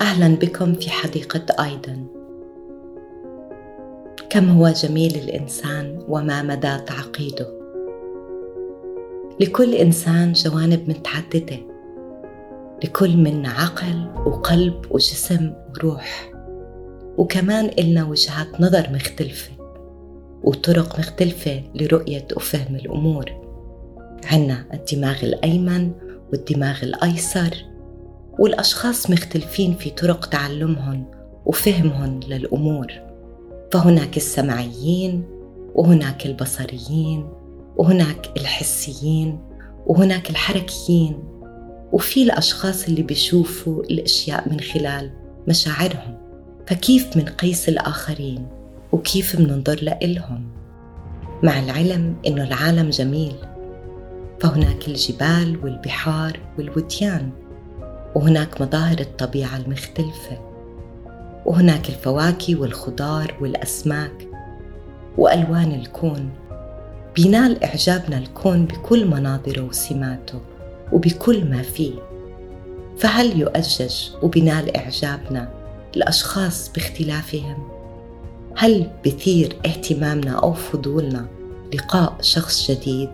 أهلا بكم في حديقة آيدن. كم هو جميل الإنسان وما مدى تعقيده. لكل إنسان جوانب متعددة. لكل منا عقل وقلب وجسم وروح. وكمان إلنا وجهات نظر مختلفة وطرق مختلفة لرؤية وفهم الأمور. عنا الدماغ الأيمن والدماغ الأيسر والأشخاص مختلفين في طرق تعلمهم وفهمهم للأمور. فهناك السمعيين وهناك البصريين وهناك الحسيين وهناك الحركيين. وفي الأشخاص اللي بيشوفوا الأشياء من خلال مشاعرهم. فكيف منقيس الآخرين؟ وكيف مننظر لإلهم؟ مع العلم إنه العالم جميل. فهناك الجبال والبحار والوديان وهناك مظاهر الطبيعة المختلفة وهناك الفواكه والخضار والأسماك وألوان الكون بينال إعجابنا الكون بكل مناظره وسماته وبكل ما فيه فهل يؤجج وبنال إعجابنا الأشخاص باختلافهم؟ هل بثير اهتمامنا أو فضولنا لقاء شخص جديد؟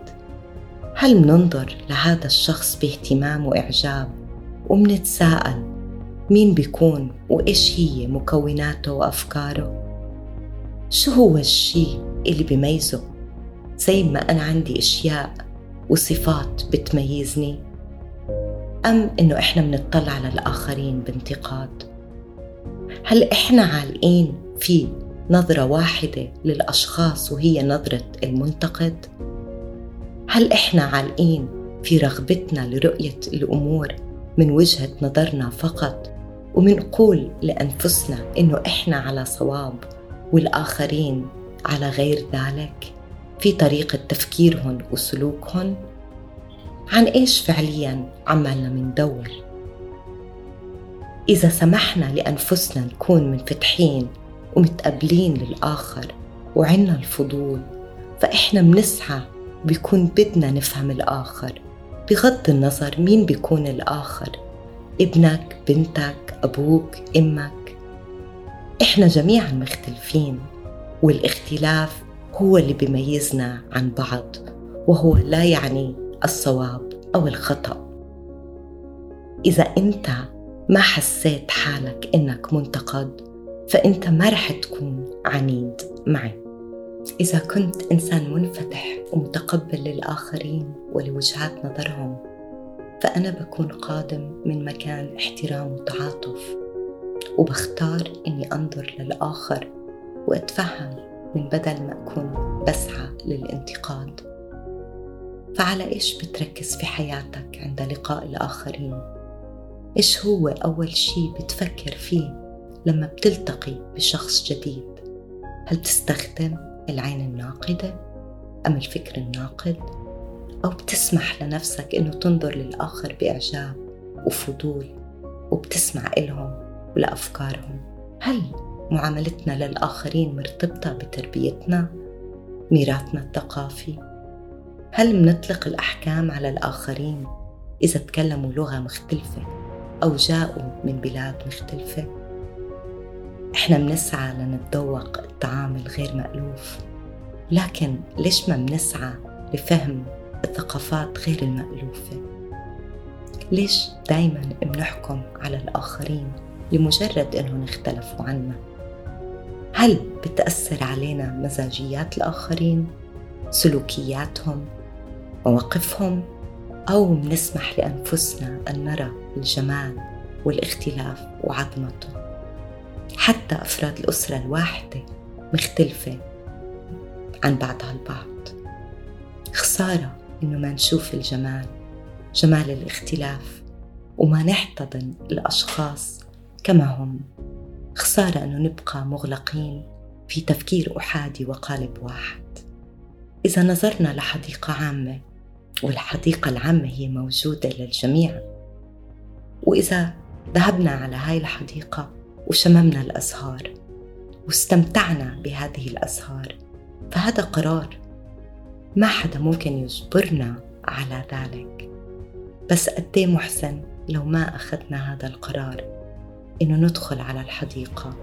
هل مننظر لهذا الشخص باهتمام وإعجاب ومنتساءل مين بيكون وإيش هي مكوناته وأفكاره؟ شو هو الشي اللي بيميزه زي ما أنا عندي أشياء وصفات بتميزني أم إنه إحنا بنطلع على الآخرين بانتقاد هل إحنا عالقين في نظرة واحدة للأشخاص وهي نظرة المنتقد؟ هل إحنا عالقين في رغبتنا لرؤية الأمور من وجهة نظرنا فقط؟ ومنقول لأنفسنا إنه إحنا على صواب والآخرين على غير ذلك؟ في طريقة تفكيرهم وسلوكهم عن إيش فعليا عمالنا مندور إذا سمحنا لأنفسنا نكون منفتحين ومتقبلين للآخر وعنا الفضول فإحنا منسعى بيكون بدنا نفهم الآخر. بغض النظر مين بيكون الآخر ابنك بنتك أبوك أمك. إحنا جميعا مختلفين والاختلاف هو اللي بيميزنا عن بعض وهو لا يعني الصواب أو الخطأ. إذا أنت ما حسيت حالك إنك منتقد فأنت ما رح تكون عنيد معي. إذا كنت إنسان منفتح ومتقبل للآخرين ولوجهات نظرهم فأنا بكون قادم من مكان احترام وتعاطف وبختار إني أنظر للآخر وأتفهم من بدل ما أكون بسعى للانتقاد فعلى إيش بتركز في حياتك عند لقاء الآخرين؟ إيش هو أول شي بتفكر فيه لما بتلتقي بشخص جديد؟ هل بتستخدم العين الناقدة أم الفكر الناقد؟ أو بتسمح لنفسك إنه تنظر للآخر بإعجاب وفضول وبتسمع إلهم ولأفكارهم؟ هل معاملتنا للآخرين مرتبطة بتربيتنا ميراثنا الثقافي هل منطلق الأحكام على الآخرين إذا تكلموا لغة مختلفة أو جاءوا من بلاد مختلفة إحنا منسعى لنتذوق الطعام الغير مألوف لكن ليش ما منسعى لفهم الثقافات غير المألوفة ليش دايما بنحكم على الآخرين لمجرد أنهم اختلفوا عنا هل بتأثر علينا مزاجيات الآخرين؟ سلوكياتهم؟ مواقفهم؟ أو منسمح لأنفسنا أن نرى الجمال والاختلاف وعظمته حتى أفراد الأسرة الواحدة مختلفة عن بعضها البعض خسارة إنه ما نشوف الجمال جمال الاختلاف وما نحتضن الأشخاص كما هم. خسارة أنه نبقى مغلقين في تفكير أحادي وقالب واحد. إذا نظرنا لحديقة عامة والحديقة العامة هي موجودة للجميع وإذا ذهبنا على هاي الحديقة وشممنا الأزهار واستمتعنا بهذه الأزهار. فهذا قرار ما حدا ممكن يجبرنا على ذلك. بس قد محسن لو ما أخذنا هذا القرار إنه ندخل على الحديقة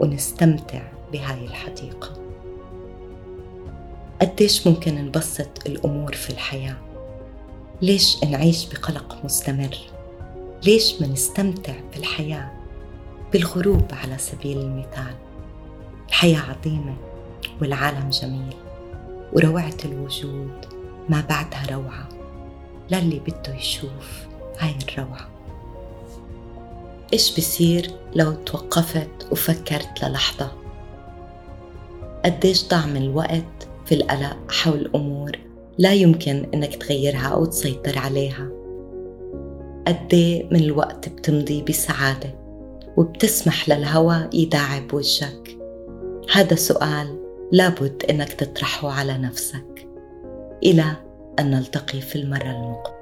ونستمتع بهاي الحديقة؟ قديش ممكن نبسط الأمور في الحياة؟ ليش نعيش بقلق مستمر؟ ليش ما نستمتع بالحياة؟ بالغروب على سبيل المثال. الحياة عظيمة والعالم جميل وروعة الوجود ما بعدها روعة. للي بده يشوف هاي الروعة. إيش بصير لو توقفت وفكرت للحظة؟ قديش ضاع من الوقت في القلق حول أمور لا يمكن إنك تغيرها أو تسيطر عليها؟ قد من الوقت بتمضي بسعادة؟ وبتسمح للهوى يداعب وجهك. هذا سؤال لابد إنك تطرحه على نفسك. إلى أن نلتقي في المرة المقبلة.